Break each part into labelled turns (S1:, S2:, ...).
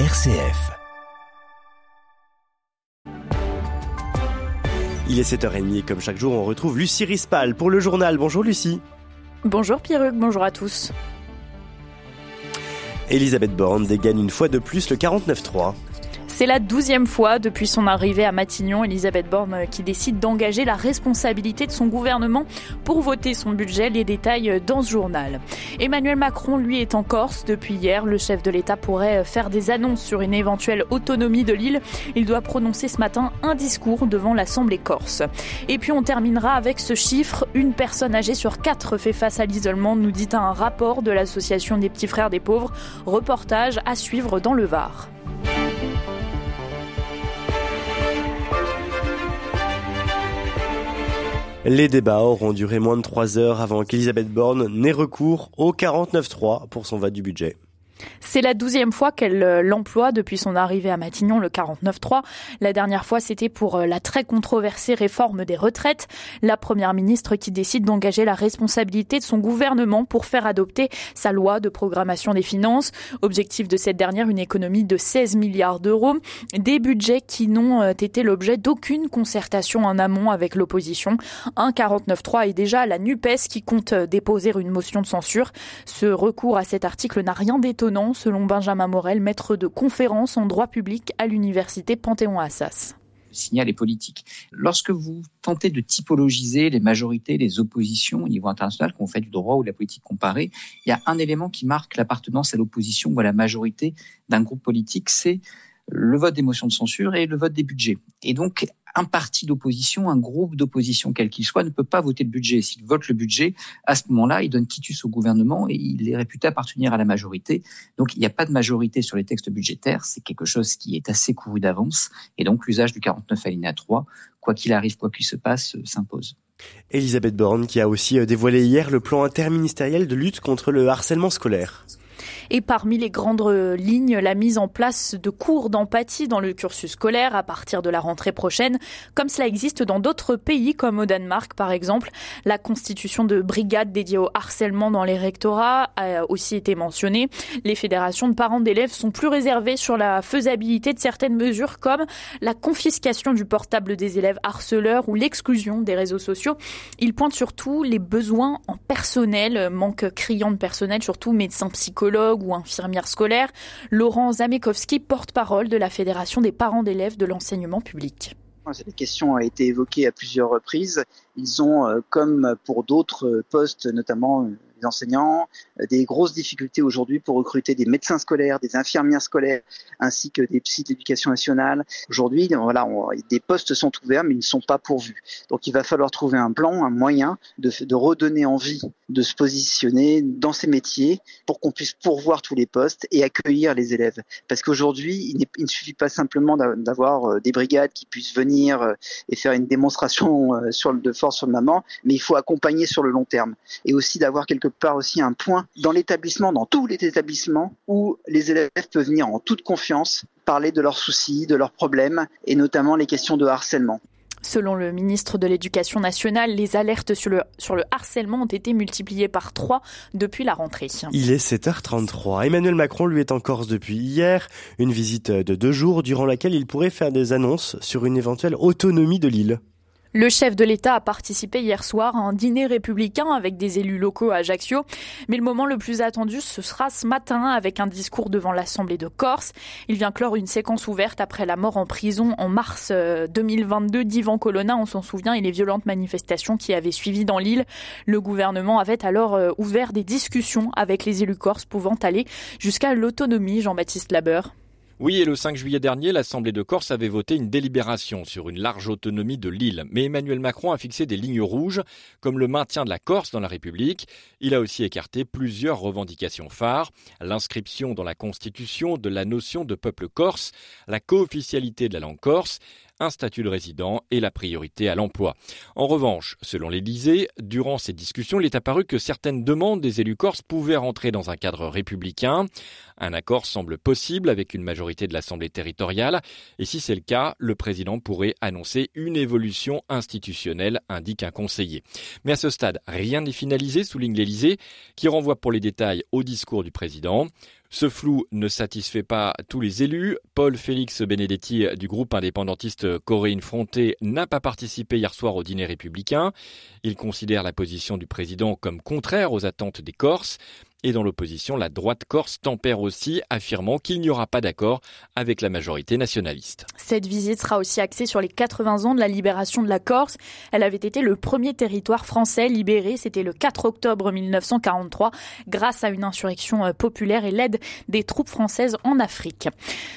S1: RCF. Il est 7h30 et comme chaque jour, on retrouve Lucie Rispal pour le journal. Bonjour Lucie.
S2: Bonjour Pierruc, bonjour à tous.
S1: Elisabeth Borne dégaine une fois de plus le 49-3.
S2: C'est la douzième fois depuis son arrivée à Matignon, Elisabeth Borne euh, qui décide d'engager la responsabilité de son gouvernement pour voter son budget. Les détails euh, dans ce journal. Emmanuel Macron, lui, est en Corse. Depuis hier, le chef de l'État pourrait euh, faire des annonces sur une éventuelle autonomie de l'île. Il doit prononcer ce matin un discours devant l'Assemblée corse. Et puis on terminera avec ce chiffre. Une personne âgée sur quatre fait face à l'isolement, nous dit un rapport de l'Association des petits frères des pauvres. Reportage à suivre dans le Var.
S1: Les débats auront duré moins de trois heures avant qu'Elisabeth Borne n'ait recours au 49.3 pour son vote du budget.
S2: C'est la douzième fois qu'elle euh, l'emploie depuis son arrivée à Matignon, le 49-3. La dernière fois, c'était pour euh, la très controversée réforme des retraites. La première ministre qui décide d'engager la responsabilité de son gouvernement pour faire adopter sa loi de programmation des finances. Objectif de cette dernière, une économie de 16 milliards d'euros. Des budgets qui n'ont euh, été l'objet d'aucune concertation en amont avec l'opposition. Un 49-3 est déjà la NUPES qui compte déposer une motion de censure. Ce recours à cet article n'a rien d'étonnant selon Benjamin Morel, maître de conférence en droit public à l'université Panthéon-Assas
S3: le signal est politique. Lorsque vous tentez de typologiser les majorités, les oppositions au niveau international, qu'on fait du droit ou de la politique comparée, il y a un élément qui marque l'appartenance à l'opposition ou à la majorité d'un groupe politique, c'est le vote des motions de censure et le vote des budgets. Et donc, un parti d'opposition, un groupe d'opposition, quel qu'il soit, ne peut pas voter le budget. S'il vote le budget, à ce moment-là, il donne quitus au gouvernement et il est réputé appartenir à la majorité. Donc il n'y a pas de majorité sur les textes budgétaires. C'est quelque chose qui est assez couru d'avance. Et donc l'usage du 49 alinéa 3, quoi qu'il arrive, quoi qu'il se passe, euh, s'impose.
S1: Elisabeth Borne qui a aussi euh, dévoilé hier le plan interministériel de lutte contre le harcèlement scolaire.
S2: Et parmi les grandes lignes, la mise en place de cours d'empathie dans le cursus scolaire à partir de la rentrée prochaine, comme cela existe dans d'autres pays comme au Danemark par exemple. La constitution de brigades dédiées au harcèlement dans les rectorats a aussi été mentionnée. Les fédérations de parents d'élèves sont plus réservées sur la faisabilité de certaines mesures comme la confiscation du portable des élèves harceleurs ou l'exclusion des réseaux sociaux. Ils pointent surtout les besoins en personnel, manque criant de personnel, surtout médecins psychologues ou infirmière scolaire. Laurent Zamekowski, porte-parole de la Fédération des parents d'élèves de l'enseignement public.
S4: Cette question a été évoquée à plusieurs reprises. Ils ont, euh, comme pour d'autres postes, notamment enseignants, euh, des grosses difficultés aujourd'hui pour recruter des médecins scolaires, des infirmières scolaires, ainsi que des psy de l'éducation nationale. Aujourd'hui, voilà, des postes sont ouverts, mais ils ne sont pas pourvus. Donc, il va falloir trouver un plan, un moyen de, redonner envie de se positionner dans ces métiers pour qu'on puisse pourvoir tous les postes et accueillir les élèves. Parce qu'aujourd'hui, il, ne suffit pas simplement d'avoir euh, des brigades qui puissent venir euh, et faire une démonstration sur, de force sur le moment, mais il faut accompagner sur le long terme et aussi d'avoir quelque part aussi un point dans l'établissement, dans tous les établissements, où les élèves peuvent venir en toute confiance parler de leurs soucis, de leurs problèmes, et notamment les questions de harcèlement.
S2: Selon le ministre de l'Éducation nationale, les alertes sur le, sur le harcèlement ont été multipliées par trois depuis la rentrée.
S1: Il est 7h33. Emmanuel Macron lui est en Corse depuis hier, une visite de deux jours durant laquelle il pourrait faire des annonces sur une éventuelle autonomie de l'île.
S2: Le chef de l'État a participé hier soir à un dîner républicain avec des élus locaux à Ajaccio. Mais le moment le plus attendu, ce sera ce matin avec un discours devant l'Assemblée de Corse. Il vient clore une séquence ouverte après la mort en prison en mars 2022 euh, d'Ivan Colonna. On s'en souvient et les violentes manifestations qui avaient suivi dans l'île. Le gouvernement avait alors euh, ouvert des discussions avec les élus corses pouvant aller jusqu'à l'autonomie, Jean-Baptiste Labeur.
S5: Oui, et le 5 juillet dernier, l'Assemblée de Corse avait voté une délibération sur une large autonomie de l'île. Mais Emmanuel Macron a fixé des lignes rouges, comme le maintien de la Corse dans la République. Il a aussi écarté plusieurs revendications phares, l'inscription dans la Constitution de la notion de peuple corse, la co-officialité de la langue corse, un statut de résident et la priorité à l'emploi. En revanche, selon l'Élysée, durant ces discussions, il est apparu que certaines demandes des élus corses pouvaient rentrer dans un cadre républicain. Un accord semble possible avec une majorité de l'Assemblée territoriale et si c'est le cas, le président pourrait annoncer une évolution institutionnelle, indique un conseiller. Mais à ce stade, rien n'est finalisé, souligne l'Élysée, qui renvoie pour les détails au discours du président. Ce flou ne satisfait pas tous les élus. Paul Félix Benedetti du groupe indépendantiste Coréine Fronté n'a pas participé hier soir au dîner républicain. Il considère la position du président comme contraire aux attentes des Corses. Et dans l'opposition, la droite corse tempère aussi, affirmant qu'il n'y aura pas d'accord avec la majorité nationaliste.
S2: Cette visite sera aussi axée sur les 80 ans de la libération de la Corse. Elle avait été le premier territoire français libéré, c'était le 4 octobre 1943, grâce à une insurrection euh, populaire et l'aide des troupes françaises en Afrique.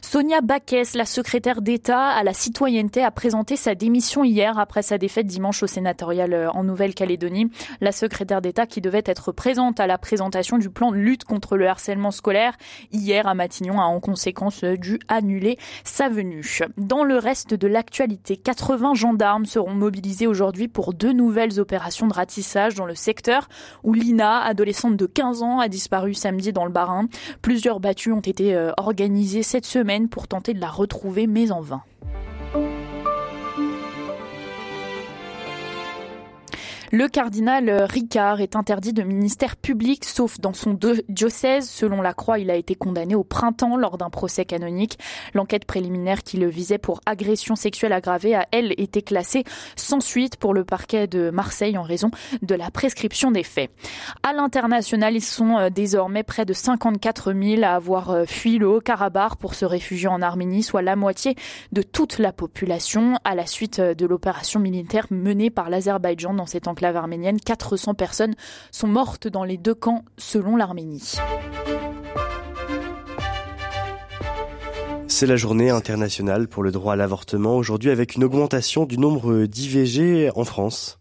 S2: Sonia Baquès, la secrétaire d'État à la citoyenneté, a présenté sa démission hier après sa défaite dimanche au sénatorial euh, en Nouvelle-Calédonie. La secrétaire d'État qui devait être présente à la présentation du plan de lutte contre le harcèlement scolaire. Hier, à Matignon a en conséquence dû annuler sa venue. Dans le reste de l'actualité, 80 gendarmes seront mobilisés aujourd'hui pour deux nouvelles opérations de ratissage dans le secteur où Lina, adolescente de 15 ans, a disparu samedi dans le Barin. Plusieurs battues ont été euh, organisées cette semaine pour tenter de la retrouver, mais en vain. Le cardinal Ricard est interdit de ministère public, sauf dans son diocèse. Selon la Croix, il a été condamné au printemps lors d'un procès canonique. L'enquête préliminaire qui le visait pour agression sexuelle aggravée a, elle, été classée sans suite pour le parquet de Marseille en raison de la prescription des faits. À l'international, ils sont euh, désormais près de 54 000 à avoir euh, fui le Haut-Karabakh pour se réfugier en Arménie, soit la moitié de toute la population à la suite euh, de l'opération militaire menée par l'Azerbaïdjan dans cette enclave arménienne. 400 personnes sont mortes dans les deux camps selon l'Arménie.
S1: C'est la journée internationale pour le droit à l'avortement aujourd'hui avec une augmentation du nombre d'IVG en France.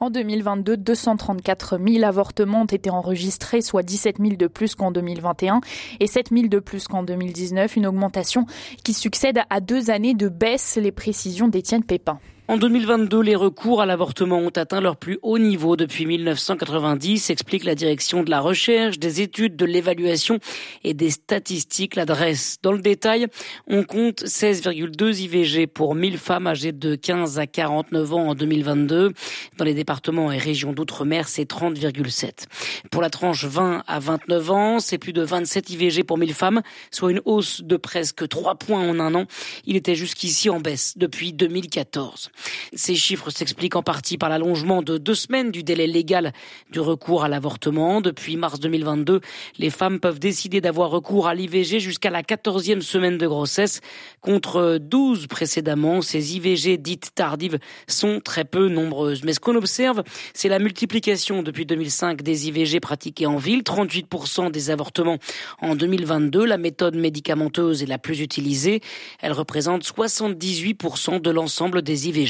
S2: En 2022, 234 000 avortements ont été enregistrés, soit 17 000 de plus qu'en 2021 et 7 000 de plus qu'en 2019, une augmentation qui succède à deux années de baisse, les précisions d'Étienne Pépin.
S6: En 2022, les recours à l'avortement ont atteint leur plus haut niveau depuis 1990, explique la direction de la recherche, des études, de l'évaluation et des statistiques l'adresse. Dans le détail, on compte 16,2 IVG pour 1000 femmes âgées de 15 à 49 ans en 2022. Dans les départements et régions d'outre-mer, c'est 30,7. Pour la tranche 20 à 29 ans, c'est plus de 27 IVG pour 1000 femmes, soit une hausse de presque 3 points en un an. Il était jusqu'ici en baisse depuis 2014. Ces chiffres s'expliquent en partie par l'allongement de deux semaines du délai légal du recours à l'avortement. Depuis mars 2022, les femmes peuvent décider d'avoir recours à l'IVG jusqu'à la quatorzième semaine de grossesse, contre 12 précédemment. Ces IVG dites tardives sont très peu nombreuses. Mais ce qu'on observe, c'est la multiplication depuis 2005 des IVG pratiquées en ville, 38% des avortements en 2022. La méthode médicamenteuse est la plus utilisée. Elle représente 78% de l'ensemble des IVG.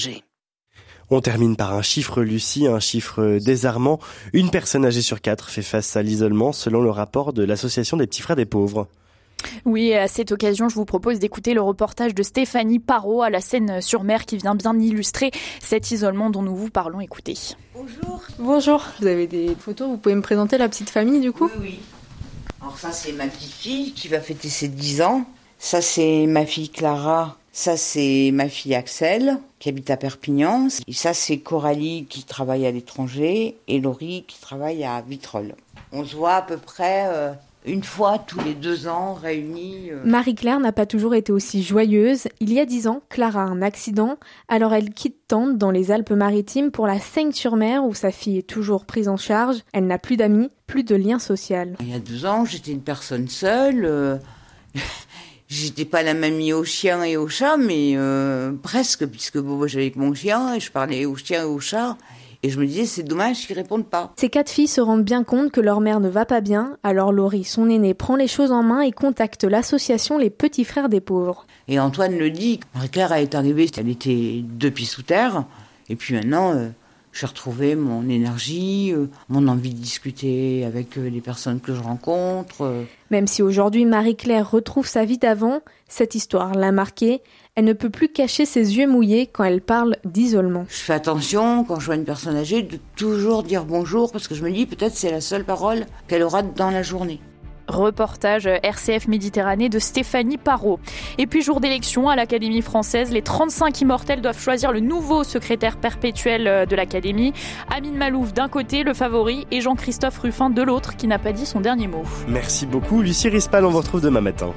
S1: On termine par un chiffre, Lucie, un chiffre désarmant. Une personne âgée sur quatre fait face à l'isolement selon le rapport de l'Association des petits frères des pauvres.
S2: Oui, à cette occasion, je vous propose d'écouter le reportage de Stéphanie Parot à la Seine-sur-Mer qui vient bien illustrer cet isolement dont nous vous parlons. Écoutez.
S7: Bonjour. Bonjour. Vous avez des photos, vous pouvez me présenter la petite famille du coup?
S8: Oui, oui. Alors ça, c'est ma petite fille qui va fêter ses 10 ans. Ça, c'est ma fille Clara ça, c'est ma fille Axel, qui habite à Perpignan. Et ça, c'est Coralie, qui travaille à l'étranger, et Laurie, qui travaille à Vitrolles. On se voit à peu près euh, une fois tous les deux ans réunis.
S7: Euh. Marie-Claire n'a pas toujours été aussi joyeuse. Il y a dix ans, Clara a un accident, alors elle quitte Tente dans les Alpes-Maritimes pour la Seigne-sur-Mer où sa fille est toujours prise en charge. Elle n'a plus d'amis, plus de lien social.
S8: Il y a deux ans, j'étais une personne seule. Euh, J'étais pas la mamie aux chiens et aux chats, mais euh, presque, puisque bon, j'avais avec mon chien et je parlais aux chiens et aux chats. Et je me disais, c'est dommage qu'ils répondent pas.
S7: Ces quatre filles se rendent bien compte que leur mère ne va pas bien, alors Laurie, son aînée, prend les choses en main et contacte l'association Les Petits Frères des Pauvres.
S8: Et Antoine le dit, Marie-Claire est arrivée, elle était deux pieds sous terre, et puis maintenant, euh, j'ai retrouvé mon énergie, euh, mon envie de discuter avec euh, les personnes que je rencontre. Euh.
S7: Même si aujourd'hui Marie-Claire retrouve sa vie d'avant, cette histoire l'a marquée. Elle ne peut plus cacher ses yeux mouillés quand elle parle d'isolement.
S8: Je fais attention quand je vois une personne âgée de toujours dire bonjour parce que je me dis peut-être c'est la seule parole qu'elle aura dans la journée.
S2: Reportage RCF Méditerranée de Stéphanie Parot. Et puis jour d'élection à l'Académie française, les 35 immortels doivent choisir le nouveau secrétaire perpétuel de l'Académie. Amine Malouf d'un côté, le favori, et Jean-Christophe Ruffin de l'autre, qui n'a pas dit son dernier mot.
S1: Merci beaucoup Lucie Rispal, on vous retrouve demain matin.